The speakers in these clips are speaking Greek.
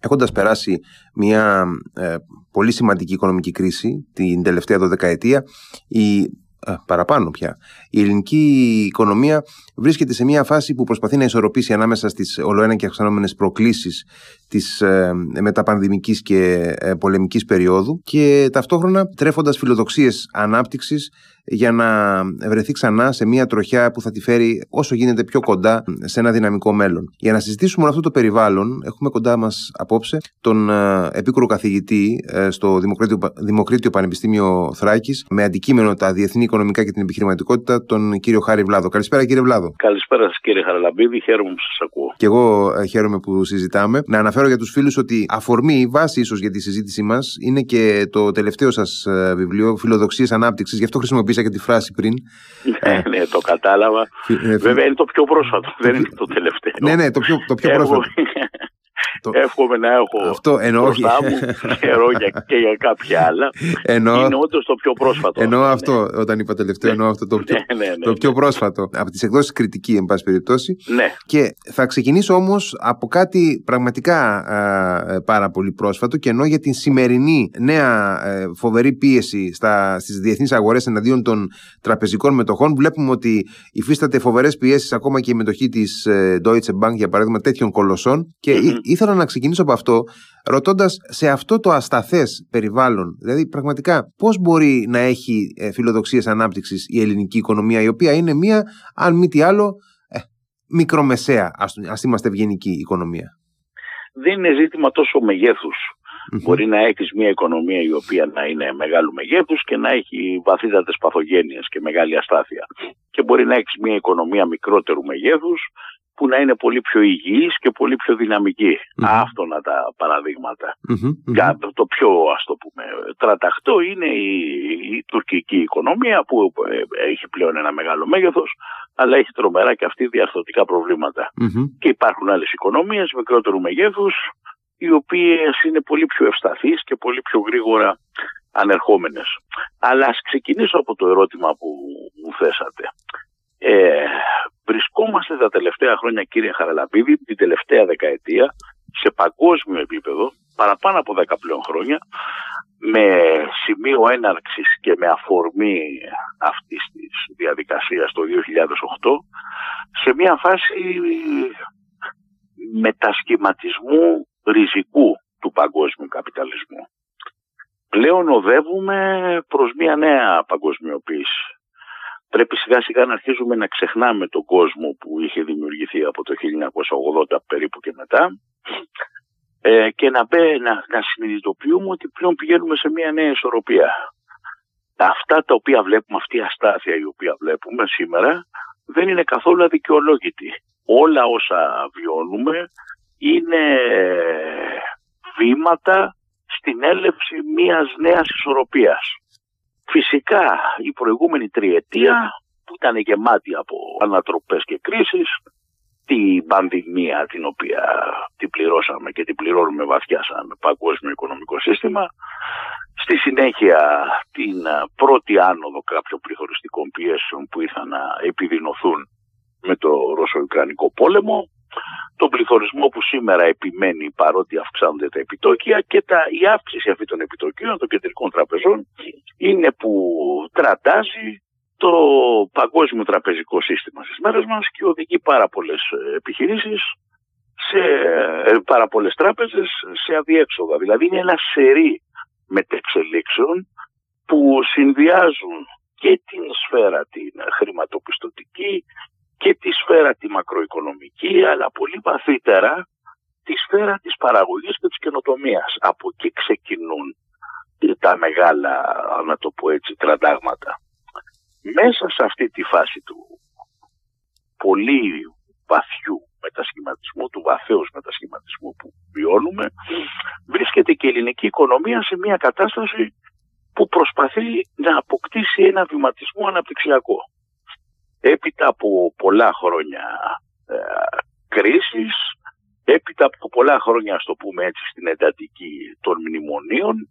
έχοντας περάσει μια ε, πολύ σημαντική οικονομική κρίση την τελευταία δωδεκαετία, η παραπάνω πια. Η ελληνική οικονομία βρίσκεται σε μια φάση που προσπαθεί να ισορροπήσει ανάμεσα στις ολοένα και αυξανόμενες προκλήσεις της ε, μεταπανδημικής και ε, πολεμικής περίοδου και ταυτόχρονα τρέφοντας φιλοδοξίες ανάπτυξης για να βρεθεί ξανά σε μια τροχιά που θα τη φέρει όσο γίνεται πιο κοντά σε ένα δυναμικό μέλλον. Για να συζητήσουμε όλο αυτό το περιβάλλον, έχουμε κοντά μας απόψε τον ε, επίκουρο καθηγητή ε, στο Δημοκρίτιο, Δημοκρίτιο Πανεπιστήμιο Θράκης, με αντικείμενο τα διεθνή οικονομικά και την επιχειρηματικότητα, τον κύριο Χάρη Βλάδο. Καλησπέρα, κύριε Βλάδο. Καλησπέρα σας, κύριε Χαραλαμπίδη. Χαίρομαι που σας ακούω. Και εγώ ε, χαίρομαι που συζητάμε. Να αναφέρω για τους φίλους ότι αφορμή, βάση ίσως για τη συζήτησή μας, είναι και το τελευταίο σας βιβλίο, Φιλοδοξίες Ανάπτυξης. Γι' αυτό χρησιμοποιήσα και τη φράση πριν. ναι, ναι, το κατάλαβα. Ε, Βέβαια είναι το πιο πρόσφατο, δεν είναι το τελευταίο. Ναι, ναι, το πιο, το πιο πρόσφατο. Το... Εύχομαι να έχω Αυτό εννοώ... μπροστά μου καιρό για, και για κάποια άλλα. Εννοώ... Είναι όντως το πιο πρόσφατο. Εννοώ ναι. αυτό, όταν είπα τελευταίο, εννοώ αυτό το πιο, ναι, ναι, ναι, το πιο πρόσφατο. Από τις εκδόσεις κριτική, εν πάση περιπτώσει. Ναι. Και θα ξεκινήσω όμως από κάτι πραγματικά α, πάρα πολύ πρόσφατο και ενώ για την σημερινή νέα ε, φοβερή πίεση στις διεθνείς αγορές εναντίον των τραπεζικών μετοχών. Βλέπουμε ότι υφίσταται φοβερές πιέσεις ακόμα και η μετοχή της ε, Deutsche Bank, για παράδειγμα, τέτοιων κολοσσών. Και mm-hmm ήθελα να ξεκινήσω από αυτό, ρωτώντας σε αυτό το ασταθές περιβάλλον, δηλαδή πραγματικά πώς μπορεί να έχει ε, φιλοδοξίες ανάπτυξης η ελληνική οικονομία, η οποία είναι μία, αν μη τι άλλο, ε, μικρομεσαία, ας είμαστε ευγενική οικονομία. Δεν είναι ζήτημα τόσο μεγέθους. Μπορεί να έχεις μια οικονομία η οποία να είναι μεγάλου μεγέθους και να έχει βαθύτατες παθογένειες και μεγάλη αστάθεια. Και μπορεί να έχεις μια οικονομία μικρότερου μεγέθους που να είναι πολύ πιο υγιής και πολύ πιο δυναμική. Mm-hmm. Αυτόνα τα παραδείγματα. Mm-hmm. το πιο ας το πούμε τραταχτό είναι η, η τουρκική οικονομία που ε, έχει πλέον ένα μεγάλο μέγεθος αλλά έχει τρομερά και αυτή διαρθρωτικά Και υπάρχουν άλλες οικονομίες μικρότερου μεγέθους οι οποίες είναι πολύ πιο ευσταθείς και πολύ πιο γρήγορα ανερχόμενες. Αλλά ας ξεκινήσω από το ερώτημα που μου θέσατε. Ε, βρισκόμαστε τα τελευταία χρόνια κύριε Χαραλαμπίδη, την τελευταία δεκαετία σε παγκόσμιο επίπεδο, παραπάνω από 10 πλέον χρόνια, με σημείο έναρξης και με αφορμή αυτής της διαδικασίας το 2008, σε μια φάση μετασχηματισμού ριζικού του παγκόσμιου καπιταλισμού. Πλέον οδεύουμε προς μια νέα παγκοσμιοποίηση πρέπει σιγά σιγά να αρχίζουμε να ξεχνάμε τον κόσμο που είχε δημιουργηθεί από το 1980 περίπου και μετά ε, και να, να, να συνειδητοποιούμε ότι πλέον πηγαίνουμε σε μια νέα ισορροπία. Αυτά τα οποία βλέπουμε, αυτή η αστάθεια η οποία βλέπουμε σήμερα δεν είναι καθόλου αδικαιολόγητη. Όλα όσα βιώνουμε είναι βήματα στην έλευση μιας νέας ισορροπίας. Φυσικά η προηγούμενη τριετία που ήταν γεμάτη από ανατροπές και κρίσεις, την πανδημία την οποία την πληρώσαμε και την πληρώνουμε βαθιά σαν παγκόσμιο οικονομικό σύστημα, στη συνέχεια την πρώτη άνοδο κάποιων πληθωριστικών πιέσεων που ήρθαν να επιδεινωθούν με το Ρωσο-Ουκρανικό πόλεμο, τον πληθωρισμό που σήμερα επιμένει παρότι αυξάνονται τα επιτόκια και τα, η αύξηση αυτή των επιτοκίων των κεντρικών τραπεζών είναι που τρατάζει το παγκόσμιο τραπεζικό σύστημα στις μέρες μας και οδηγεί πάρα πολλές επιχειρήσεις σε ε, πάρα πολλές τράπεζες σε αδιέξοδα. Δηλαδή είναι ένα σερί μετεξελίξεων που συνδυάζουν και την σφαίρα την χρηματοπιστωτική και τη σφαίρα τη μακροοικονομική αλλά πολύ βαθύτερα τη σφαίρα της παραγωγής και της καινοτομίας. Από εκεί ξεκινούν τα μεγάλα, να το πω έτσι, τραντάγματα. Μέσα σε αυτή τη φάση του πολύ βαθιού μετασχηματισμού, του βαθέως μετασχηματισμού που βιώνουμε, βρίσκεται και η ελληνική οικονομία σε μια κατάσταση που προσπαθεί να αποκτήσει ένα βηματισμό αναπτυξιακό έπειτα από πολλά χρόνια ε, κρίσης, έπειτα από πολλά χρόνια, ας το πούμε έτσι, στην εντατική των μνημονίων,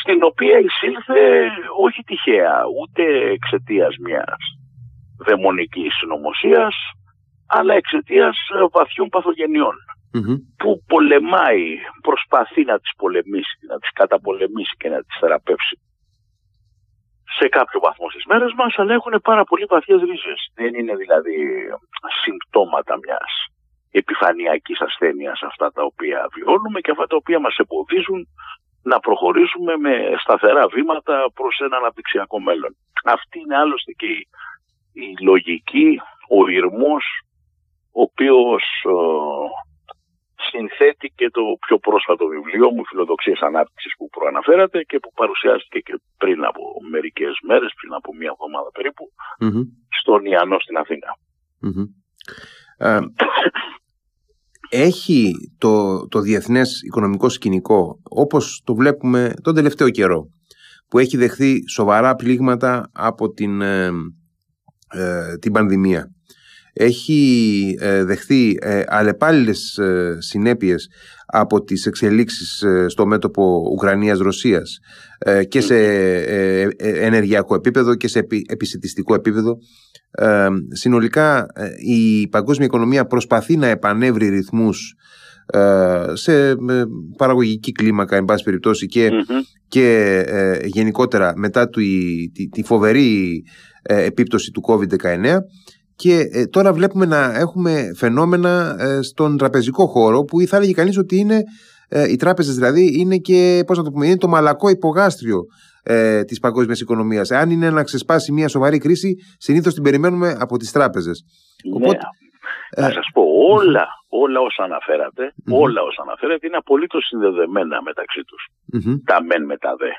στην οποία εισήλθε όχι τυχαία, ούτε εξαιτίας μιας δαιμονικής συνωμοσίας, αλλά εξαιτίας βαθιών παθογενειών. που πολεμάει, προσπαθεί να τις πολεμήσει, να τις καταπολεμήσει και να τις θεραπεύσει σε κάποιο βαθμό στις μέρες μας, αλλά έχουν πάρα πολύ βαθιές ρίζες. Δεν είναι δηλαδή συμπτώματα μιας επιφανειακής ασθένειας αυτά τα οποία βιώνουμε και αυτά τα οποία μας εμποδίζουν να προχωρήσουμε με σταθερά βήματα προς ένα αναπτυξιακό μέλλον. Αυτή είναι άλλωστε και η, η λογική, ο ηρμός, ο οποίος συνθέτει και το πιο πρόσφατο βιβλίο μου, Φιλοδοξίες Ανάπτυξης που προαναφέρατε και που παρουσιάστηκε και πριν από μερικές μέρες, πριν από μία εβδομάδα στον Ιαννό στην αθηνα ε, έχει το, το διεθνές οικονομικό σκηνικό, όπως το βλέπουμε τον τελευταίο καιρό, που έχει δεχθεί σοβαρά πλήγματα από την, ε, ε την πανδημία έχει ε, δεχθεί ε, αλλεπάλληλες ε, συνέπειες από τις εξελίξεις στο μέτωπο Ουκρανίας-Ρωσίας και σε ενεργειακό επίπεδο και σε επισητιστικό επίπεδο. Συνολικά η παγκόσμια οικονομία προσπαθεί να επανέβρει ρυθμούς σε παραγωγική κλίμακα εν πάση περιπτώσει και, και γενικότερα μετά τη, τη φοβερή επίπτωση του COVID-19 και ε, τώρα βλέπουμε να έχουμε φαινόμενα ε, στον τραπεζικό χώρο που θα έλεγε κανείς ότι είναι ε, οι τράπεζες δηλαδή είναι και πώς να το πούμε, είναι το μαλακό υπογάστριο ε, της παγκόσμιας οικονομίας. Αν είναι να ξεσπάσει μια σοβαρή κρίση συνήθως την περιμένουμε από τις τράπεζες. Ναι. Οπότε, να σας πω όλα, όλα όσα όλα όσα αναφέρατε είναι απολύτως συνδεδεμένα μεταξύ τους. Τα μεν με τα δε.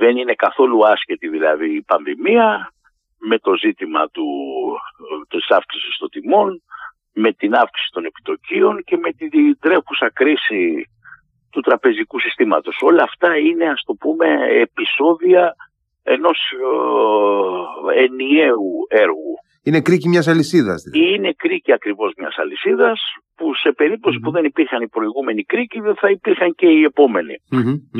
Δεν είναι καθόλου άσχετη δηλαδή η πανδημία με το ζήτημα του, της αύξησης των τιμών, με την αύξηση των επιτοκίων και με την τρέχουσα κρίση του τραπεζικού συστήματος. Όλα αυτά είναι, ας το πούμε, επεισόδια ενός ε, ενιαίου έργου. Είναι κρίκη μιας αλυσίδας. Δηλαδή. Είναι κρίκη ακριβώς μιας αλυσίδας που σε περιπτωση που δεν υπήρχαν οι προηγούμενοι κρίκοι δεν θα υπήρχαν και οι επομενοι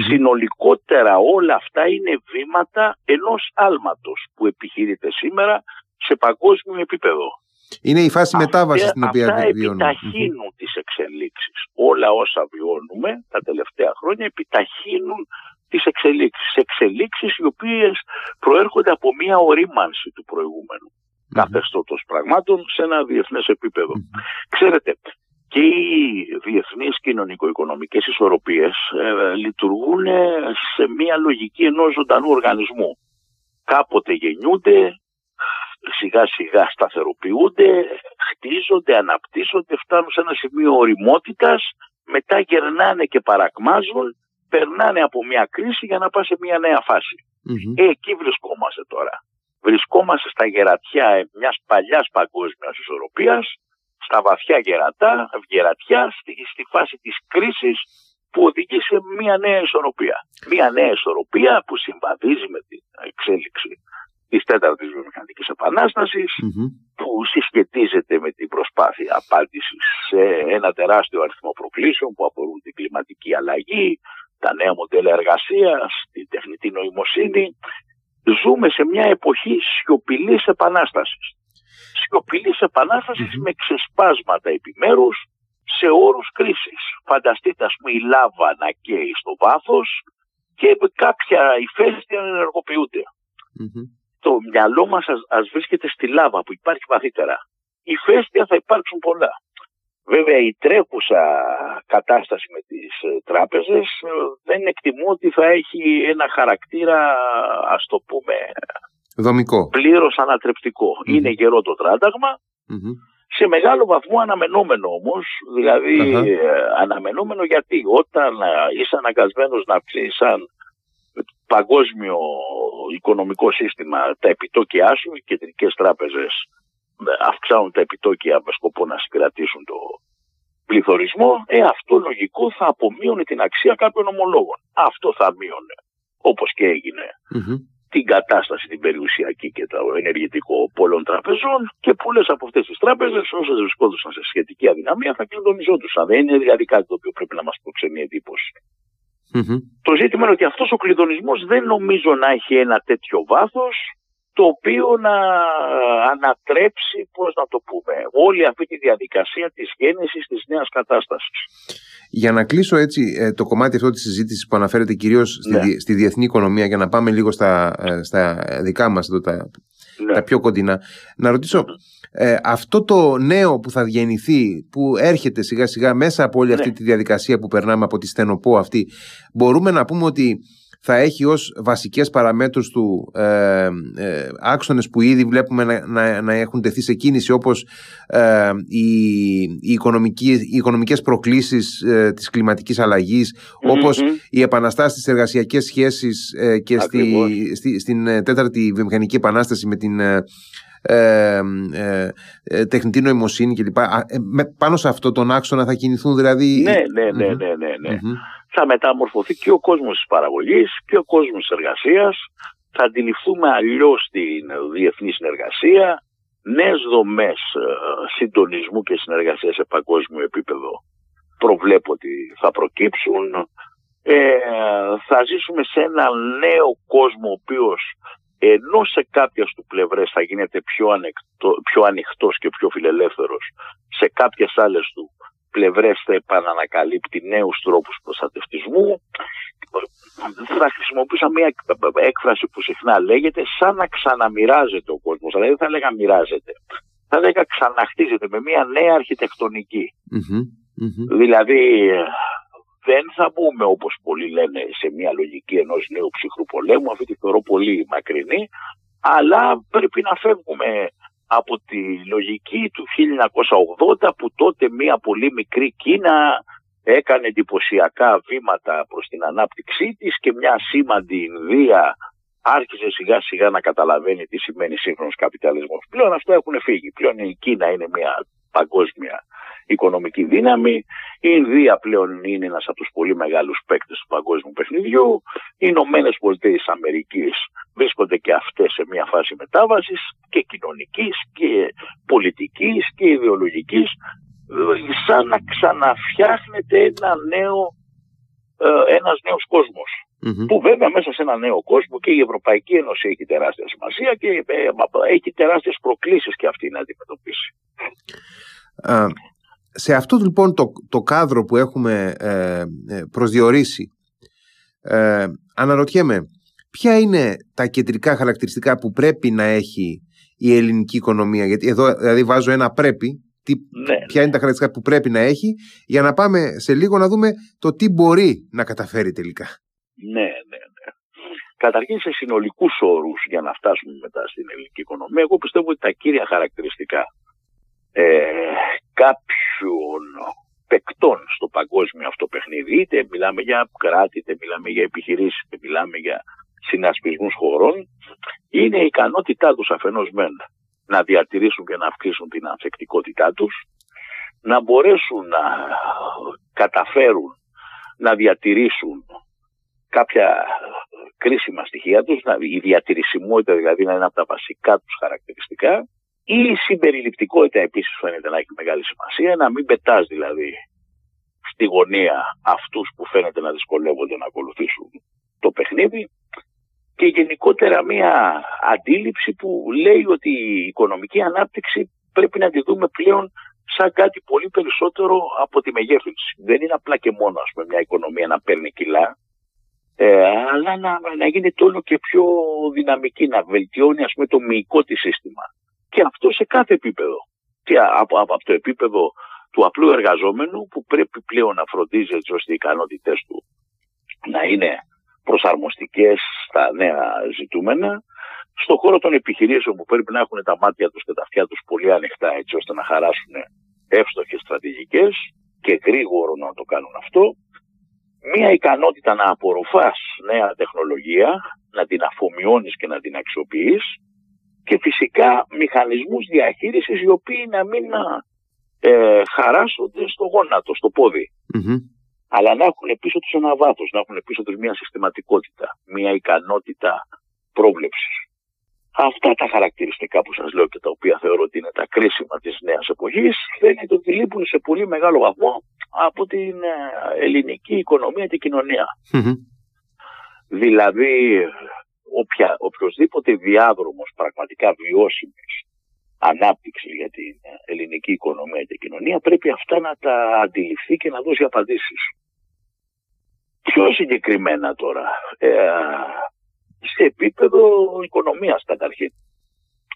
Συνολικότερα όλα αυτά είναι βήματα ενός άλματος που επιχειρείται σήμερα σε παγκόσμιο επίπεδο. Είναι η φάση μετάβασης στην οποία αυτά βιώνουμε. Αυτά επιταχύνουν τις εξελίξεις. Όλα όσα βιώνουμε τα τελευταία χρόνια επιταχύνουν τις εξελίξεις. Εξελίξεις οι οποίες προέρχονται από μια ορίμανση του προηγούμενου καθεστώτος πραγμάτων σε ένα διεθνές Ξέρετε, και οι διεθνείς κοινωνικο-οικονομικές ισορροπίες ε, λειτουργούν σε μια λογική ενός ζωντανού οργανισμού. Κάποτε γεννιούνται, σιγά σιγά σταθεροποιούνται, χτίζονται, αναπτύσσονται, φτάνουν σε ένα σημείο οριμότητας, μετά γερνάνε και παρακμάζουν, περνάνε από μια κρίση για να πάνε σε μια νέα φαση ε, εκεί βρισκόμαστε τώρα. Βρισκόμαστε στα γερατιά μιας παλιάς παγκόσμιας ισορροπίας, στα βαθιά γερατά, γερατιά, στη, στη φάση της κρίσης που οδηγεί σε μια νέα ισορροπία. Μια νέα ισορροπία που συμβαδίζει με την εξέλιξη της τέταρτης βιομηχανικής που συσχετίζεται με την προσπάθεια απάντησης σε ένα τεράστιο αριθμό προκλήσεων που αφορούν την κλιματική αλλαγή, τα νέα μοντέλα εργασίας, την τεχνητή νοημοσύνη. Ζούμε σε μια εποχή σιωπηλής επανάστασης σιωπηλής επανάστασης με ξεσπάσματα επιμέρους σε όρους κρίσης. Φανταστείτε ας πούμε η λάβα να καίει στο βάθος και κάποια ηφαίστεια να ενεργοποιούνται. Το μυαλό μας ας, βρίσκεται στη λάβα που υπάρχει βαθύτερα. Ηφαίστεια θα υπάρξουν πολλά. Βέβαια η τρέχουσα κατάσταση με τις ε, τράπεζες ε, δεν εκτιμώ ότι θα έχει ένα χαρακτήρα ας το πούμε Δομικό. Πλήρως Είναι γερό το τρανταγμα Σε μεγάλο βαθμό αναμενόμενο όμως, δηλαδή ε, αναμενόμενο γιατί όταν ε, είσαι αναγκασμένος να αυξήσεις σαν παγκόσμιο οικονομικό σύστημα τα επιτόκια σου, οι κεντρικές τράπεζες ε, αυξάνουν τα επιτόκια με σκοπό να συγκρατήσουν το πληθωρισμό, ε, αυτό λογικό θα απομείωνε την αξία κάποιων ομολόγων. Αυτό θα μείωνε, όπως και εγινε την κατάσταση την περιουσιακή και το ενεργητικό πολλών τραπεζών και πολλές από αυτές τις τράπεζες, όσες βρισκόντουσαν σε σχετική αδυναμία, θα κλειδονιζόντουσαν. Δεν είναι δηλαδή κάτι το οποίο πρέπει να μας προξενεί Το ζήτημα είναι ότι αυτός ο κλειδονισμός δεν νομίζω να έχει ένα τέτοιο βάθος, το οποίο να ανατρέψει, πώς να το πούμε, όλη αυτή τη διαδικασία της γέννησης της νέας κατάστασης. Για να κλείσω έτσι ε, το κομμάτι αυτό της συζήτησης που αναφέρεται κυρίως στη, ναι. στη διεθνή οικονομία για να πάμε λίγο στα, ε, στα δικά μας εδώ, τα, ναι. τα πιο κοντινά. Να ρωτήσω, ε, αυτό το νέο που θα γεννηθεί, που έρχεται σιγά σιγά μέσα από όλη αυτή ναι. τη διαδικασία που περνάμε από τη στενοπό αυτή, μπορούμε να πούμε ότι θα έχει ως βασικές παραμέτρους του ε, ε, άξονες που ήδη βλέπουμε να, να, να έχουν τεθεί σε κίνηση όπως ε, οι, οι, οικονομικοί, οι οικονομικές προκλήσεις ε, της κλιματικής αλλαγής, όπως οι επαναστάσεις στις εργασιακές σχέσεις ε, και στη, στη, στην ε, τέταρτη βιομηχανική επανάσταση με την ε, ε, τεχνητή νοημοσύνη κλπ. πάνω σε αυτό τον άξονα θα κινηθούν δηλαδή... Ναι, ναι, ναι, ναι, ναι. ναι θα μεταμορφωθεί και ο κόσμος της παραγωγής και ο κόσμος της εργασίας. Θα αντιληφθούμε αλλιώς την διεθνή συνεργασία, νέες δομές ε, συντονισμού και συνεργασίας σε παγκόσμιο επίπεδο προβλέπω ότι θα προκύψουν. Ε, θα ζήσουμε σε ένα νέο κόσμο ο οποίος ενώ σε κάποιες του πλευρές θα γίνεται πιο, ανεκτό, πιο ανοιχτός και πιο φιλελεύθερος, σε κάποιες άλλες του πλευρές θα επανανακαλύπτει νέους τρόπους προστατευτισμού. Θα χρησιμοποιούσα μια έκφραση που συχνά λέγεται σαν να ξαναμοιράζεται ο κόσμος. Δηλαδή δεν θα λέγα μοιράζεται. Θα λέγα ξαναχτίζεται με μια νέα Δηλαδή δεν θα μπούμε όπως πολλοί λένε σε μια λογική ενός νέου ψυχρού πολέμου. Αυτή τη θεωρώ πολύ μακρινή. Αλλά πρέπει να φεύγουμε από τη λογική του 1980 που τότε μια πολύ μικρή Κίνα έκανε εντυπωσιακά βήματα προς την ανάπτυξή της και μια σήμαντη Ινδία άρχισε σιγά σιγά να καταλαβαίνει τι σημαίνει σύγχρονος καπιταλισμός. Πλέον αυτό έχουν φύγει. Πλέον η Κίνα είναι μια παγκόσμια οικονομική δύναμη. Η Ινδία πλέον είναι ένας από τους πολύ μεγάλους παίκτες του παγκόσμιου παιχνιδιού. Οι Ηνωμένες Πολιτείες της Αμερικής βρίσκονται και αυτές σε μια φάση μετάβασης και κοινωνικής και πολιτικής και ιδεολογικής σαν να ξαναφτιάχνεται ένα νέο, ε, ένας νέος Που βέβαια μέσα σε ένα νέο κόσμο και η Ευρωπαϊκή Ένωση έχει τεράστια σημασία και ε, έχει τεράστιες προκλήσεις και αυτή να αντιμετωπίσει σε αυτό λοιπόν το, το κάδρο που έχουμε ε, ε, προσδιορίσει ε, αναρωτιέμαι ποια είναι τα κεντρικά χαρακτηριστικά που πρέπει να έχει η ελληνική οικονομία; Γιατί εδώ δηλαδή βάζω ένα πρέπει τι, ναι. ποια είναι τα χαρακτηριστικά που πρέπει να έχει για να πάμε σε λίγο να δούμε το τι μπορεί να καταφέρει τελικά. Ναι, ναι, ναι. Καταρχήν σε συνολικούς όρους για να φτάσουμε μετά στην ελληνική οικονομία εγώ πιστεύω ότι τα κύρια χαρακτηριστικά ε, κάποιων παικτών στο παγκόσμιο αυτό παιχνίδι, είτε μιλάμε για κράτη, είτε μιλάμε για επιχειρήσεις, είτε μιλάμε για συνασπισμούς χωρών, είναι η ικανότητά τους αφενός μεν να διατηρήσουν και να αυξήσουν την ανθεκτικότητά τους, να μπορέσουν να καταφέρουν να διατηρήσουν κάποια κρίσιμα στοιχεία τους, η διατηρησιμότητα δηλαδή να είναι από τα βασικά τους χαρακτηριστικά η συμπεριληπτικότητα επίσης φαίνεται να έχει μεγάλη σημασία, να μην πετάς δηλαδή στη γωνία αυτούς που φαίνεται να δυσκολεύονται να ακολουθήσουν το παιχνίδι και γενικότερα μια αντίληψη που λέει ότι η οικονομική ανάπτυξη πρέπει να τη δούμε πλέον σαν κάτι πολύ περισσότερο από τη μεγέθυνση. Δεν είναι απλά και μόνο ας πούμε, μια οικονομία να παίρνει κιλά, ε, αλλά να, να γίνεται όλο και πιο δυναμική, να βελτιώνει ας πούμε, το μυϊκό της σύστημα. Και αυτό σε κάθε επίπεδο. Και από, από, το επίπεδο του απλού εργαζόμενου που πρέπει πλέον να φροντίζει έτσι ώστε οι ικανότητε του να είναι προσαρμοστικές στα νέα ζητούμενα. Στον χώρο των επιχειρήσεων που πρέπει να έχουν τα μάτια τους και τα αυτιά τους πολύ ανοιχτά έτσι ώστε να χαράσουν εύστοχες στρατηγικές και γρήγορο να το κάνουν αυτό. Μία ικανότητα να απορροφάς νέα τεχνολογία, να την αφομοιώνεις και να την αξιοποιείς και φυσικά μηχανισμούς διαχείρισης οι οποίοι να μην ε, χαράσσονται στο γόνατο, στο ποδι Αλλά να έχουν πίσω τους ένα βάθος, να έχουν πίσω τους μια συστηματικότητα, μια ικανότητα πρόβλεψης. Αυτά τα χαρακτηριστικά που σας λέω και τα οποία θεωρώ ότι είναι τα κρίσιμα της νέας εποχής φαίνεται ότι λείπουν σε πολύ μεγάλο βαθμό από την ε, ελληνική οικονομία και κοινωνία. Δηλαδή οποια, οποιοδήποτε διάδρομος πραγματικά βιώσιμης ανάπτυξης για την ελληνική οικονομία και κοινωνία πρέπει αυτά να τα αντιληφθεί και να δώσει απαντήσεις. Πιο συγκεκριμένα τώρα, ε, σε επίπεδο οικονομίας καταρχήν.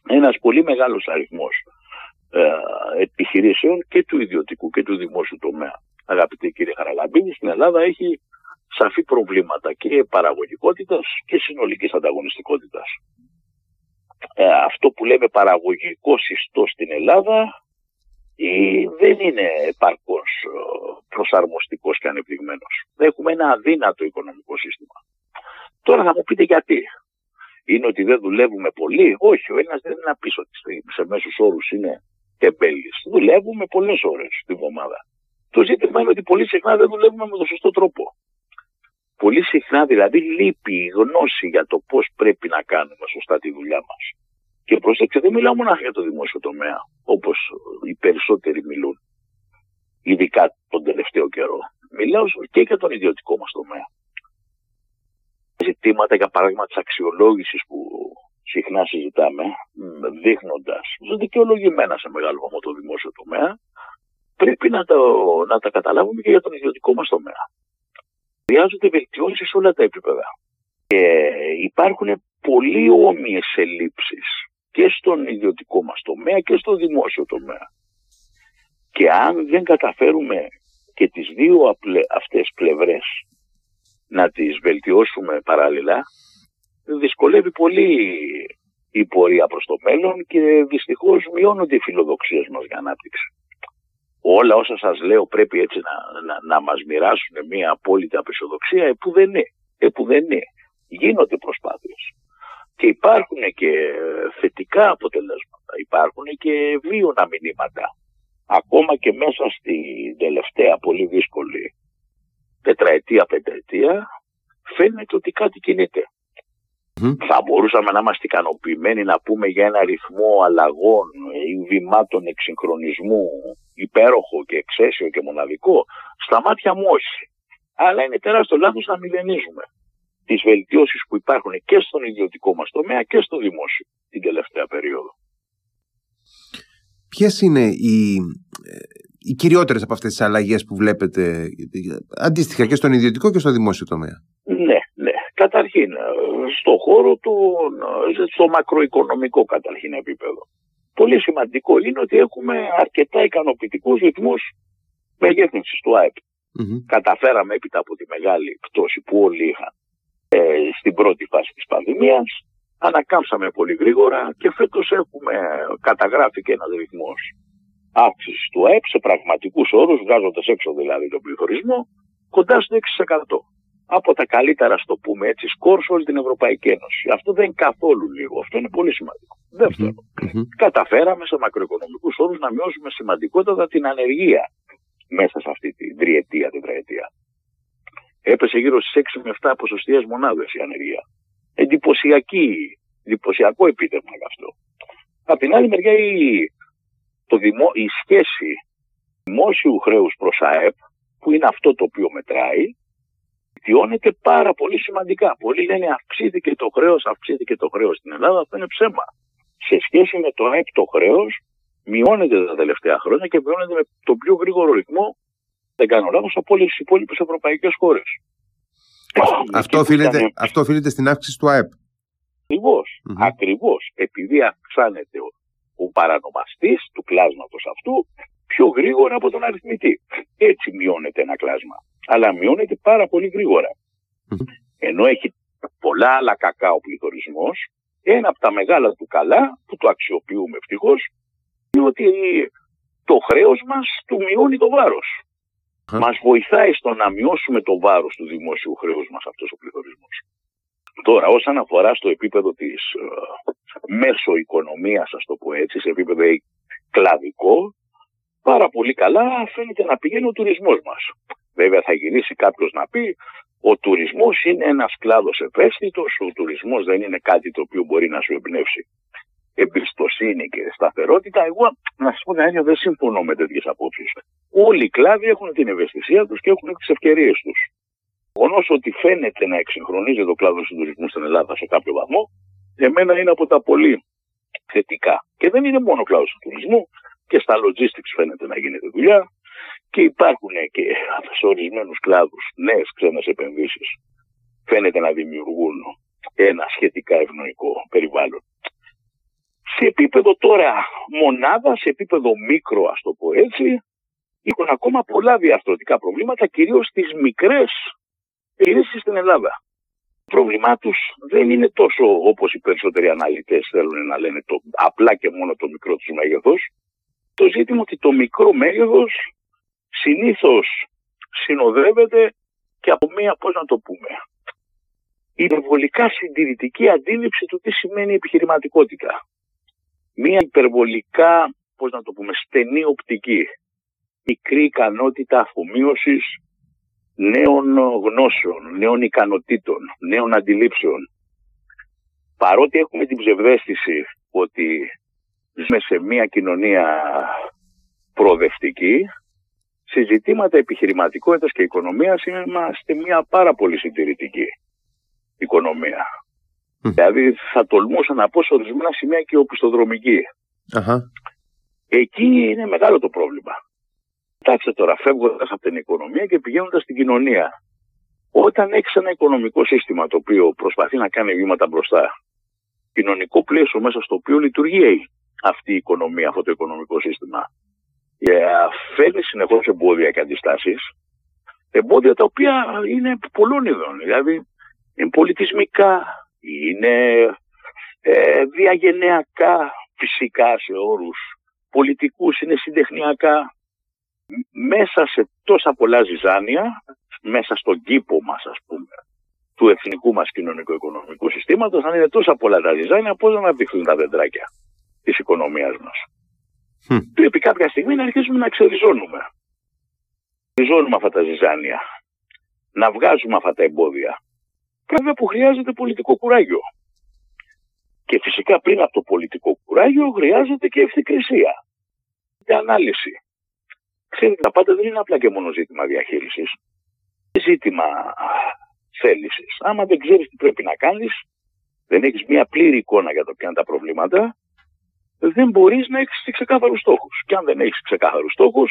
Ένας πολύ μεγάλος αριθμός ε, επιχειρήσεων και του ιδιωτικού και του δημόσιου τομέα. Αγαπητέ κύριε Χαραλαμπίνη, στην Ελλάδα έχει σαφή προβλήματα και παραγωγικότητας και συνολικής ανταγωνιστικότητας. Ε, αυτό που λέμε παραγωγικό συστό στην Ελλάδα ή δεν είναι επαρκώς ε, προσαρμοστικός και ανεπτυγμένος. Έχουμε ένα αδύνατο οικονομικό σύστημα. Τώρα θα μου πείτε γιατί. Είναι ότι δεν δουλεύουμε πολύ; Όχι, ο Έλληνας δεν είναι να πεις ότι σε μέσους όρους είναι τεμπέλης. Δουλεύουμε πολλές ώρες την εβδομάδα. Το ζήτημα είναι ότι πολύ συχνά δεν δουλεύουμε με τον σωστό τρόπο. Πολύ συχνά δηλαδή λείπει η γνώση για το πώς πρέπει να κάνουμε σωστά τη δουλειά μας. Και προσέξτε, δεν μιλάω μόνο για το δημόσιο τομέα, όπως οι περισσότεροι μιλούν, ειδικά τον τελευταίο καιρό. Μιλάω και για τον ιδιωτικό μας τομέα. Ζητήματα, για παράδειγμα, της αξιολόγησης που συχνά συζητάμε, δείχνοντας δικαιολογημένα σε μεγάλο βαθμό το δημόσιο τομέα, πρέπει να, το, να τα καταλάβουμε και για τον ιδιωτικό μας τομέα. Χρειάζονται βελτιώσεις σε όλα τα επίπεδα. Και υπάρχουν πολύ όμοιες ελλείψεις και στον ιδιωτικό μας τομέα και στο δημόσιο τομέα. Και αν δεν καταφέρουμε και τις δύο αυτές πλευρές να τις βελτιώσουμε παράλληλα, δυσκολεύει πολύ η πορεία προς το μέλλον και δυστυχώς μειώνονται οι φιλοδοξίες μας για ανάπτυξη. Όλα όσα σας λέω πρέπει έτσι να, να, να μας μοιράσουν μια απόλυτη απεσιοδοξία, επού δεν είναι. Επού δεν είναι. Γίνονται προσπάθειες. Και υπάρχουν και θετικά αποτελέσματα, υπάρχουν και βίωνα μηνύματα. Ακόμα και μέσα στην τελευταία πολύ δύσκολη τετραετία, πενταετία, φαίνεται ότι κάτι κινείται. Θα μπορούσαμε να είμαστε ικανοποιημένοι να πούμε για ένα ρυθμό αλλαγών ή βημάτων εξυγχρονισμού υπέροχο και εξαίσιο και μοναδικό. Στα μάτια μου όχι. Αλλά είναι τεράστιο λάθος να μηδενίζουμε τις βελτιώσεις που υπάρχουν και στον ιδιωτικό μας τομέα και στο δημόσιο την τελευταία περίοδο. Ποιες είναι οι, οι κυριότερες από αυτές τις αλλαγές που βλέπετε αντίστοιχα και στον ιδιωτικό και στο δημόσιο τομέα; Ναι, ναι. Καταρχήν, στο χώρο του, στο μακροοικονομικό καταρχήν επίπεδο. Πολύ σημαντικό είναι ότι έχουμε αρκετά ικανοποιητικούς ρυθμούς μεγέθυνσης του ΑΕΠ. Καταφέραμε έπειτα από τη μεγάλη πτώση που όλοι είχαν ε, στην πρώτη φάση της πανδημίας. Ανακάμψαμε πολύ γρήγορα και φέτος έχουμε καταγράφει και ένας ρυθμός αύξησης του ΑΕΠ σε πραγματικούς όρους, βγάζοντας έξω δηλαδή τον πληθωρισμό, κοντά στο 6%. Από τα καλύτερα, στο πούμε έτσι, σκορ σε όλη την Ευρωπαϊκή Ένωση. Αυτό δεν είναι καθόλου λίγο. Αυτό είναι πολύ σημαντικό. Δεύτερον, καταφέραμε σε μακροοικονομικούς όρους να μειώσουμε σημαντικότατα την ανεργία μέσα σε αυτή την τριετία, τετραετία έπεσε γύρω στις 6 με 7 ποσοστιαίες μονάδες η ανεργία. Εντυπωσιακή, εντυπωσιακό επίτευγμα αυτό. Απ' την άλλη μεριά η, το δημο, η σχέση δημόσιου χρέους προς ΑΕΠ, που είναι αυτό το οποίο μετράει, βελτιώνεται πάρα πολύ σημαντικά. Πολλοί λένε αυξήθηκε το χρέος, αυξήθηκε το χρέος στην Ελλάδα. Αυτό είναι ψέμα. Σε σχέση με το ΑΕΠ το χρέος μειώνεται τα τελευταία χρόνια και μειώνεται με τον πιο γρήγορο ρυθμό δεν κάνω λάθος, από όλες τις υπόλοιπες ευρωπαϊκές χώρες. Αυτό, οφείλεται, αυτό οφείλεται στην αύξηση του ΑΕΠ. Ακριβώς. Ακριβώς. Επειδή αυξάνεται ο, ο παρανομαστής του κλάσματο αυτού πιο γρήγορα από τον αριθμητή. Έτσι μειώνεται ένα κλάσμα. Αλλά μειώνεται πάρα πολύ Ενώ έχει πολλά άλλα κακά ο πληθωρισμός, ένα από τα μεγάλα του καλά που το αξιοποιούμε ευτυχώς είναι ότι το χρέος μας του μειώνει το βάρος. Μας βοηθάει στο να μειώσουμε το βάρος του δημόσιου χρέους μας αυτός ο πληθωρισμός. Τώρα, όσον αφορά στο επίπεδο της ε, μέσο οικονομίας, ας το πω έτσι, σε επίπεδο κλαδικό, πάρα πολύ καλά φαίνεται να πηγαίνει ο τουρισμός μας. Βέβαια, θα γυρίσει κάποιος να πει ο τουρισμός είναι ένας κλάδος ευαίσθητος, ο τουρισμός δεν είναι κάτι το οποίο μπορεί να σου εμπνεύσει εμπιστοσύνη και σταθερότητα. Εγώ, να σας πω την αλήθεια, δεν συμφωνώ με τέτοιες απόψεις. Όλοι οι κλάδοι έχουν την ευαισθησία τους και έχουν τις ευκαιρίες τους. γεγονός ότι φαίνεται να εξυγχρονίζεται ο κλάδος του τουρισμού στην Ελλάδα σε κάποιο βαθμό, εμένα είναι από τα πολύ θετικά. Και δεν είναι μόνο ο κλάδος του τουρισμού, και στα logistics φαίνεται να γίνεται δουλειά και υπάρχουν και σε ορισμένου κλάδους νέες ξένες επενδύσεις. Φαίνεται να δημιουργούν ένα σχετικά ευνοϊκό περιβάλλον. Σε επίπεδο τώρα μονάδα, σε επίπεδο μικρό, ας το πω έτσι, υπάρχουν ακόμα πολλά διαρθρωτικά προβλήματα, κυρίως στις μικρές επιχειρήσει στην Ελλάδα. Το πρόβλημά τους δεν είναι τόσο όπως οι περισσότεροι αναλυτές θέλουν να λένε το, απλά και μόνο το μικρό του μέγεθος. Το ζήτημα ότι το μικρό μέγεθος συνήθως συνοδεύεται και από μία, πώς να το πούμε, υπερβολικά συντηρητική αντίληψη του τι σημαίνει επιχειρηματικότητα. Μία υπερβολικά, πώς να το πούμε, στενή οπτική. Μικρή ικανότητα αφομοίωσης νέων γνώσεων, νέων ικανοτήτων, νέων αντιλήψεων. Παρότι έχουμε την ψευδέστηση ότι ζούμε σε μια κοινωνία προοδευτική, σε ζητήματα επιχειρηματικότητας και οικονομίας είμαστε μια πάρα πολύ συντηρητική οικονομία. Δηλαδή θα τολμούσα να πω σε ορισμένα σημεία και οπισθοδρομική. Εκεί είναι μεγάλο το πρόβλημα. Κοιτάξτε τώρα, φεύγοντας από την οικονομία και πηγαίνοντας στην κοινωνία. Όταν έχεις ένα οικονομικό σύστημα το οποίο προσπαθεί να κάνει βήματα μπροστά, κοινωνικό πλαίσιο μέσα στο οποίο λειτουργεί αυτή η οικονομία, αυτό το οικονομικό σύστημα, και φέρνει συνεχώ εμπόδια και αντιστάσεις, εμπόδια τα οποία είναι πολλών ειδών. Δηλαδή, είναι πολιτισμικά, είναι ε, διαγενειακά φυσικά σε όρους πολιτικούς, είναι συντεχνιακά. Μέσα σε τόσα πολλά ζυζάνια, μέσα στον κήπο μας ας πούμε, του εθνικού μας κοινωνικο-οικονομικού συστήματος, αν είναι τόσα πολλά τα ζυζάνια, πώς να αναπτυχθούν τα δεντράκια της οικονομίας μας. Mm. Πρέπει κάποια στιγμή να αρχίσουμε να ξεριζώνουμε. Ξεριζώνουμε αυτά τα ζυζάνια. Να βγάζουμε αυτά τα εμπόδια. Βέβαια που χρειάζεται πολιτικό κουράγιο. Και φυσικά πριν από το πολιτικό κουράγιο χρειάζεται και ευθυκρισία. Και ανάλυση. Ξέρετε, τα πάντα δεν είναι απλά και μόνο ζήτημα διαχείρισης. Ζήτημα θέλησης. Άμα δεν ξέρεις τι πρέπει να κάνεις, δεν έχεις μια πλήρη εικόνα για το ποια είναι τα προβλήματα, δεν μπορείς να έχεις ξεκάθαρους στόχους. Και αν δεν έχεις ξεκάθαρους στόχους,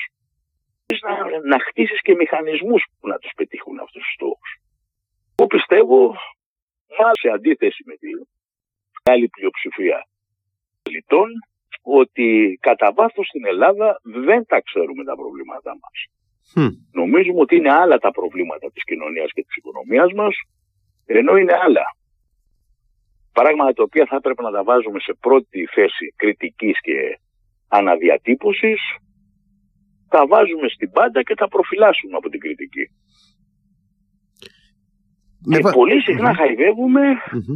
να, να χτίσεις και μηχανισμούς που να τους πετύχουν αυτούς τους στόχους. Εγώ πιστεύω, σε αντίθεση με τη μεγάλη πλειοψηφία πολιτών, ότι κατά βάθος στην Ελλάδα δεν τα ξέρουμε τα προβλήματά μας. Νομίζουμε ότι είναι άλλα τα προβλήματα της κοινωνίας και της οικονομίας μας, ενώ είναι άλλα. Πράγματα τα οποία θα έπρεπε να τα βάζουμε σε πρώτη θέση κριτικής και αναδιατύπωσης, τα βάζουμε στην πάντα και τα προφυλάσσουμε από την κριτική. Και ναι, πολύ συχνά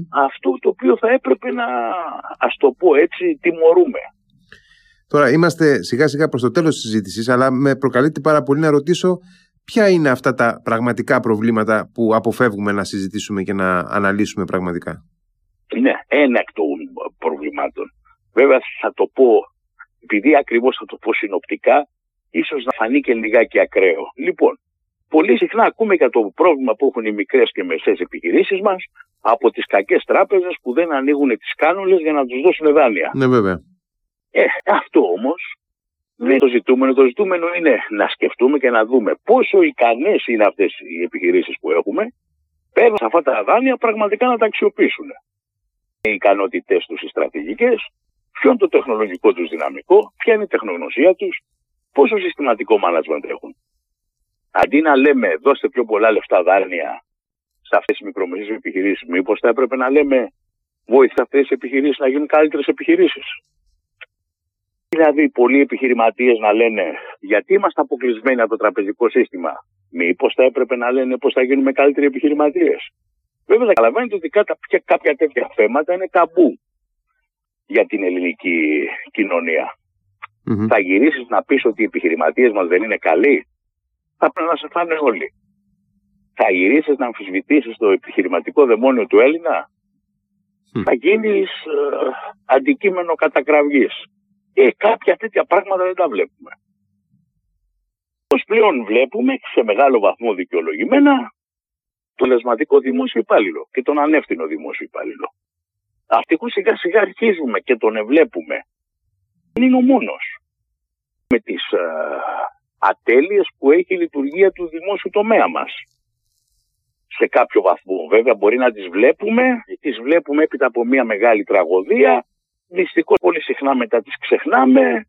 αυτό το οποίο θα έπρεπε να, ας το πω έτσι, τιμωρούμε. Τώρα είμαστε σιγά σιγά προς το τέλος της συζήτησης, αλλά με προκαλείται πάρα πολύ να ρωτήσω ποια είναι αυτά τα πραγματικά προβλήματα που αποφεύγουμε να συζητήσουμε και να αναλύσουμε πραγματικά. Είναι ένα εκ των προβλημάτων. Βέβαια θα το πω, επειδή ακριβώς θα το πω συνοπτικά, ίσως να φανεί και λιγάκι ακραίο. Λοιπόν, πολύ συχνά ακούμε για το πρόβλημα που έχουν οι μικρές και μεσαίε επιχειρήσεις μας από τις κακές τράπεζες που δεν ανοίγουν τις κάνουλες για να τους δώσουν δάνεια. Ναι, βέβαια. Ε, αυτό όμως δεν είναι το ζητούμενο. Το ζητούμενο είναι να σκεφτούμε και να δούμε πόσο ικανές είναι αυτές οι επιχειρήσεις που έχουμε, παίρνουν αυτά τα δάνεια πραγματικά να τα αξιοποιήσουν. Οι ικανότητέ τους, οι στρατηγικές, ποιο είναι το τεχνολογικό τους δυναμικό, ποια είναι η τεχνογνωσία τους, πόσο συστηματικό management έχουν αντί να λέμε δώστε πιο πολλά λεφτά δάνεια σε αυτές τις μικρομεσαίες επιχειρήσεις, μήπως θα έπρεπε να λέμε βοηθά αυτές τις επιχειρήσεις να γίνουν καλύτερες επιχειρήσεις. Δηλαδή, πολλοί επιχειρηματίες να λένε γιατί είμαστε αποκλεισμένοι από το τραπεζικό σύστημα. Μήπως θα έπρεπε να λένε πώς θα γίνουμε καλύτεροι επιχειρηματίες. Βέβαια, καταλαβαίνετε ότι κάποια τέτοια θέματα είναι ταμπού για την ελληνική Θα γυρίσεις να πεις ότι οι επιχειρηματίες μας δεν είναι καλοί; Θα πρέπει να σε φάνε όλοι. Θα γυρίσεις να αμφισβητήσεις το επιχειρηματικό δαιμόνιο του Έλληνα; Θα γίνεις ε, αντικείμενο κατακραυγής. Ε, κάποια τέτοια πράγματα δεν τα βλέπουμε. Ως πλέον βλέπουμε σε μεγάλο βαθμό δικαιολογημένα τον λεσματικό δημόσιο υπάλληλο και τον ανεύθυνο δημόσιο υπάλληλο. Αυτοί σιγά σιγά αρχίζουμε και τον ευλέπουμε. Δεν είναι ο μόνος. Με τις α, ατέλειες που έχει η λειτουργία του δημόσιου τομέα μας. Σε κάποιο βαθμό βέβαια μπορεί να τις βλέπουμε, τις βλέπουμε έπειτα από μια μεγάλη τραγωδία, Δυστυχώς πολύ συχνά μετά τις ξεχνάμε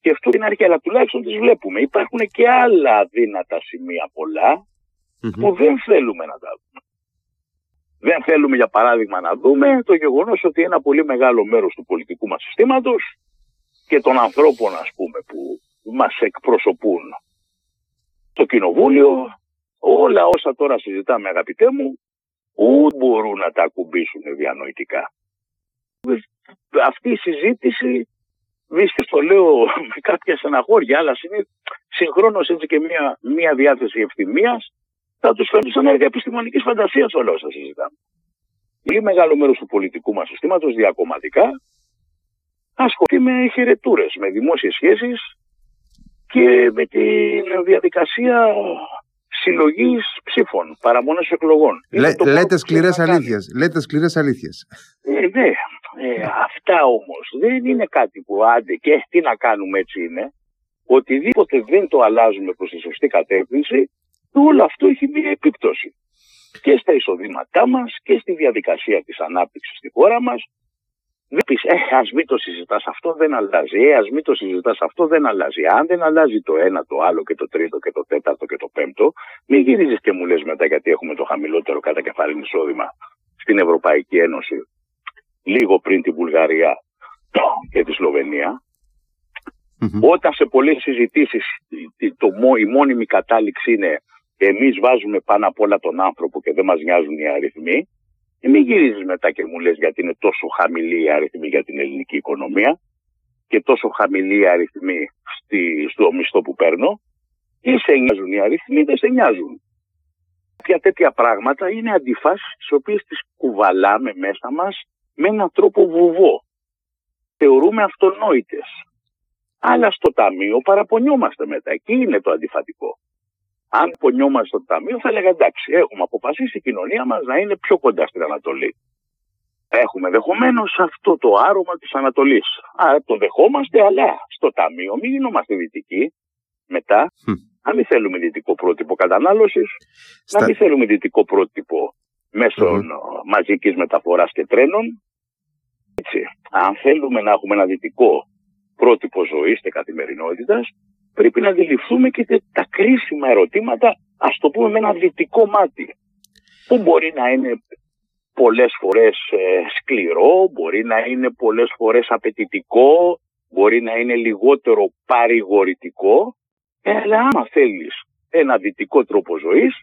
και αυτό είναι αρχή, αλλά τουλάχιστον τις βλέπουμε. Υπάρχουν και άλλα αδύνατα σημεία που δεν θέλουμε να τα δούμε. Δεν θέλουμε για παράδειγμα να δούμε το γεγονός ότι ένα πολύ μεγάλο μέρος του πολιτικού μας συστήματος και των ανθρώπων ας πούμε που μας εκπροσωπούν το κοινοβούλιο όλα όσα τώρα συζητάμε αγαπητέ μου ούτε μπορούν να τα ακουμπήσουν διανοητικά. Αυτή η συζήτηση βρίσκεται το λέω με κάποια στεναχώρια αλλά συγχρόνως έτσι και μια, μια διάθεση ευθυμίας θα τους φέρνει σαν έργα επιστημονική φαντασίας όλα όσα συζητάμε. Πολύ μεγάλο μέρος του πολιτικού μας συστήματος διακομματικά ασχολείται με χαιρετούρες, με δημόσιες σχέσεις και με τη διαδικασία συλλογής ψήφων, παραμονές εκλογών. Λέ, λέτε σκληρές αλήθειες. Λέτε σκληρές αλήθειες. Ε, ναι. Ε, αυτά όμως δεν είναι κάτι που άντε και τι να κάνουμε έτσι είναι. Οτιδήποτε δεν το αλλάζουμε προς τη σωστή κατεύθυνση όλο αυτό έχει μία επίπτωση και στα εισοδήματά μας και στη διαδικασία της ανάπτυξης στη χώρα μας. Δεν πεις, ε, ας μην το συζητάς αυτό, δεν αλλάζει. Ε, ας μην το συζητάς αυτό, δεν αλλάζει. Αν δεν αλλάζει το ένα, το άλλο και το τρίτο και το τέταρτο και το πέμπτο, μην γυρίζεις και μου λες μετά γιατί έχουμε το χαμηλότερο κατά κεφάλι εισόδημα στην Ευρωπαϊκή Ένωση λίγο πριν την Βουλγαρία και τη Σλοβενία. Όταν σε πολλές συζητήσεις η μόνιμη κατάληξη είναι εμείς βάζουμε πάνω απ' όλα τον άνθρωπο και δεν μας νοιάζουν οι αριθμοί, και μην γυρίζεις μετά και μου λες γιατί είναι τόσο χαμηλή η αριθμή για την ελληνική οικονομία και τόσο χαμηλή η αριθμή στη, στο μισθό που παίρνω, ή σε νοιάζουν οι αριθμοί, δεν σε νοιάζουν. Κάποια τέτοια πράγματα είναι αντιφάσεις τις οποίες τις κουβαλάμε μέσα μας με έναν τρόπο βουβό. Θεωρούμε αυτονόητες. Αλλά στο ταμείο παραπονιόμαστε μετά. Εκεί είναι το αντιφατικό αν πονιόμαστε στο ταμείο, θα έλεγα εντάξει, έχουμε αποφασίσει η κοινωνία μας να είναι πιο κοντά στην Ανατολή. Έχουμε δεχομένως αυτό το άρωμα της Ανατολής. Άρα το δεχόμαστε, αλλά στο ταμείο μην γινόμαστε δυτικοί. Μετά, mm. να μην θέλουμε δυτικό πρότυπο κατανάλωσης, Στα... να μην θέλουμε δυτικό πρότυπο μέσω mm. μαζικής μεταφοράς και τρένων. Έτσι. Αν θέλουμε να έχουμε ένα δυτικό πρότυπο ζωής και καθημερινότητας, πρέπει να αντιληφθούμε και τα κρίσιμα ερωτήματα, ας το πούμε με ένα δυτικό μάτι, που μπορεί να είναι πολλές φορές ε, σκληρό, μπορεί να είναι πολλές φορές απαιτητικό, μπορεί να είναι λιγότερο παρηγορητικό, ε, αλλά άμα θέλεις ένα δυτικό τρόπο ζωής,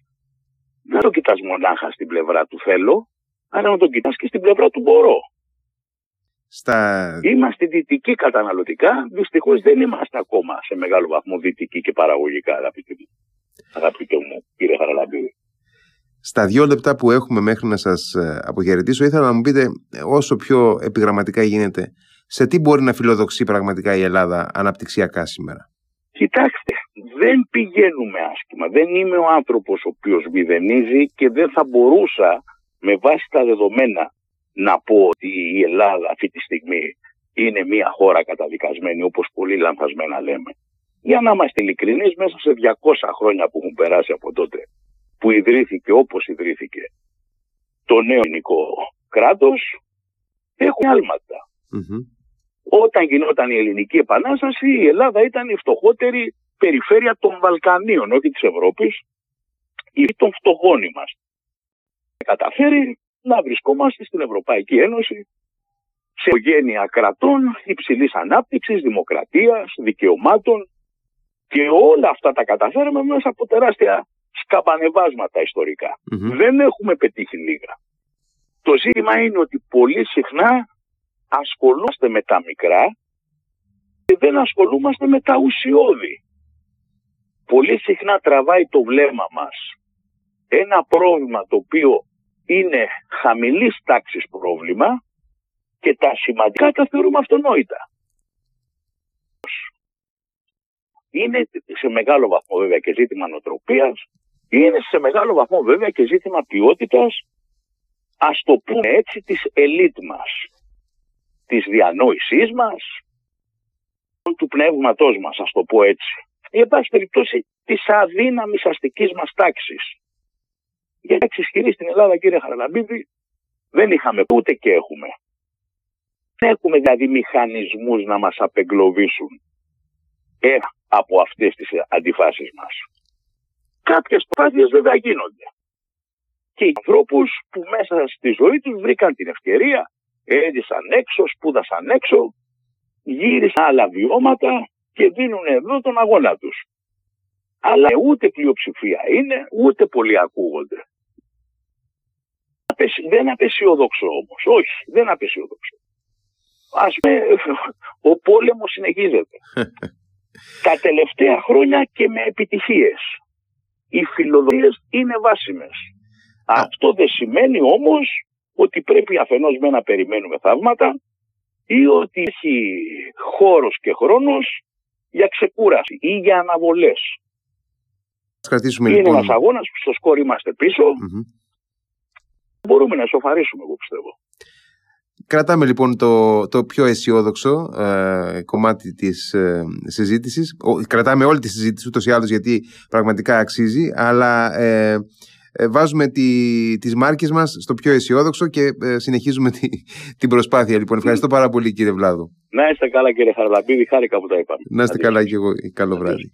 δεν το κοιτάς μονάχα στην πλευρά του θέλω, αλλά να το κοιτάς και στην πλευρά του μπορώ. Στα... Είμαστε δυτικοί καταναλωτικά. Δυστυχώς δεν είμαστε ακόμα σε μεγάλο βαθμό δυτικοί και παραγωγικά, αγαπητοί μου. Αγαπητέ μου, κύριε Χαραλαμπίδη. Στα δύο λεπτά που έχουμε μέχρι να σας ε, αποχαιρετήσω, ήθελα να μου πείτε ε, όσο πιο επιγραμματικά γίνεται, σε τι μπορεί να φιλοδοξεί πραγματικά η Ελλάδα αναπτυξιακά σήμερα; Κοιτάξτε, δεν πηγαίνουμε άσχημα. Δεν είμαι ο άνθρωπος ο οποίος μηδενίζει και δεν θα μπορούσα με βάση τα δεδομένα να πω ότι η Ελλάδα αυτή τη στιγμή είναι μια χώρα καταδικασμένη όπως πολύ λανθασμένα λέμε. Για να είμαστε ειλικρινείς μέσα σε 200 χρόνια που έχουν περάσει από τότε που ιδρύθηκε όπως ιδρύθηκε το νέο ελληνικό κράτος έχουν Όταν γινόταν η ελληνική επανάσταση η Ελλάδα ήταν η φτωχότερη περιφέρεια των Βαλκανίων όχι της Ευρώπης ή των φτωχών είμαστε. Καταφέρει να βρισκόμαστε στην Ευρωπαϊκή Ένωση σε οικογένεια κρατών υψηλής ανάπτυξης, δημοκρατίας, δικαιωμάτων και όλα αυτά τα καταφέραμε μέσα από τεράστια σκαμπανεβάσματα Δεν έχουμε πετύχει λίγα. Το ζήτημα είναι ότι πολύ συχνά ασχολούμαστε με τα μικρά και δεν ασχολούμαστε με τα ουσιώδη. Πολύ συχνά τραβάει το βλέμμα μας ένα πρόβλημα το οποίο είναι χαμηλής τάξης πρόβλημα και τα σημαντικά τα θεωρούμε αυτονόητα. Είναι σε μεγάλο βαθμό βέβαια και ζήτημα νοοτροπίας, είναι σε μεγάλο βαθμό βέβαια και ζήτημα ποιότητας, ας το πούμε έτσι, της ελίτ μας, της διανόησής μας, του πνεύματός μας, ας το πω έτσι. Εν πάση περιπτώσει της αδύναμης αστικής μας τάξης. Γιατί ισχυρή στην Ελλάδα κύριε Χαραλαμπίδη δεν είχαμε ούτε και έχουμε. Δεν έχουμε δηλαδή μηχανισμούς να μας απεγκλωβίσουν ε, από αυτές τις αντιφάσεις μας. Κάποιες προσπάθειες βέβαια γίνονται. Και οι ανθρώπους που μέσα στη ζωή τους βρήκαν την ευκαιρία, έζησαν έξω, σπούδασαν έξω, γύρισαν άλλα βιώματα και δίνουν εδώ τον αγώνα τους. Αλλά ούτε πλειοψηφία είναι, ούτε πολλοί ακούγονται. Δεν απεσιόδοξο όμως, όχι, δεν απεσιόδοξο. Ας πούμε, ο πόλεμος συνεχίζεται. Τα τελευταία χρόνια και με επιτυχίες. Οι φιλοδοξίες είναι βάσιμες. Αυτό δεν σημαίνει όμως ότι πρέπει αφενός με να περιμένουμε θαύματα ή ότι έχει χώρος και χρόνος για ξεκούραση ή για αναβολές. Κρατήσουμε, είναι λοιπόν... ένας αγώνας που στο σκορ είμαστε Μπορούμε να σοφαρίσουμε εγώ πιστεύω. Κρατάμε λοιπόν το, το πιο αισιόδοξο ε, κομμάτι της ε, συζήτησης. κρατάμε όλη τη συζήτηση ούτως ή άλλως γιατί πραγματικά αξίζει, αλλά ε, ε, βάζουμε τη, τις μάρκες μας στο πιο αισιόδοξο και ε, συνεχίζουμε τη, την προσπάθεια. Λοιπόν, ευχαριστώ πάρα πολύ κύριε Βλάδο. Να είστε καλά κύριε Χαρλαμπίδη, χάρηκα που τα είπαμε. Να είστε καλά και εγώ. Καλό βράδυ.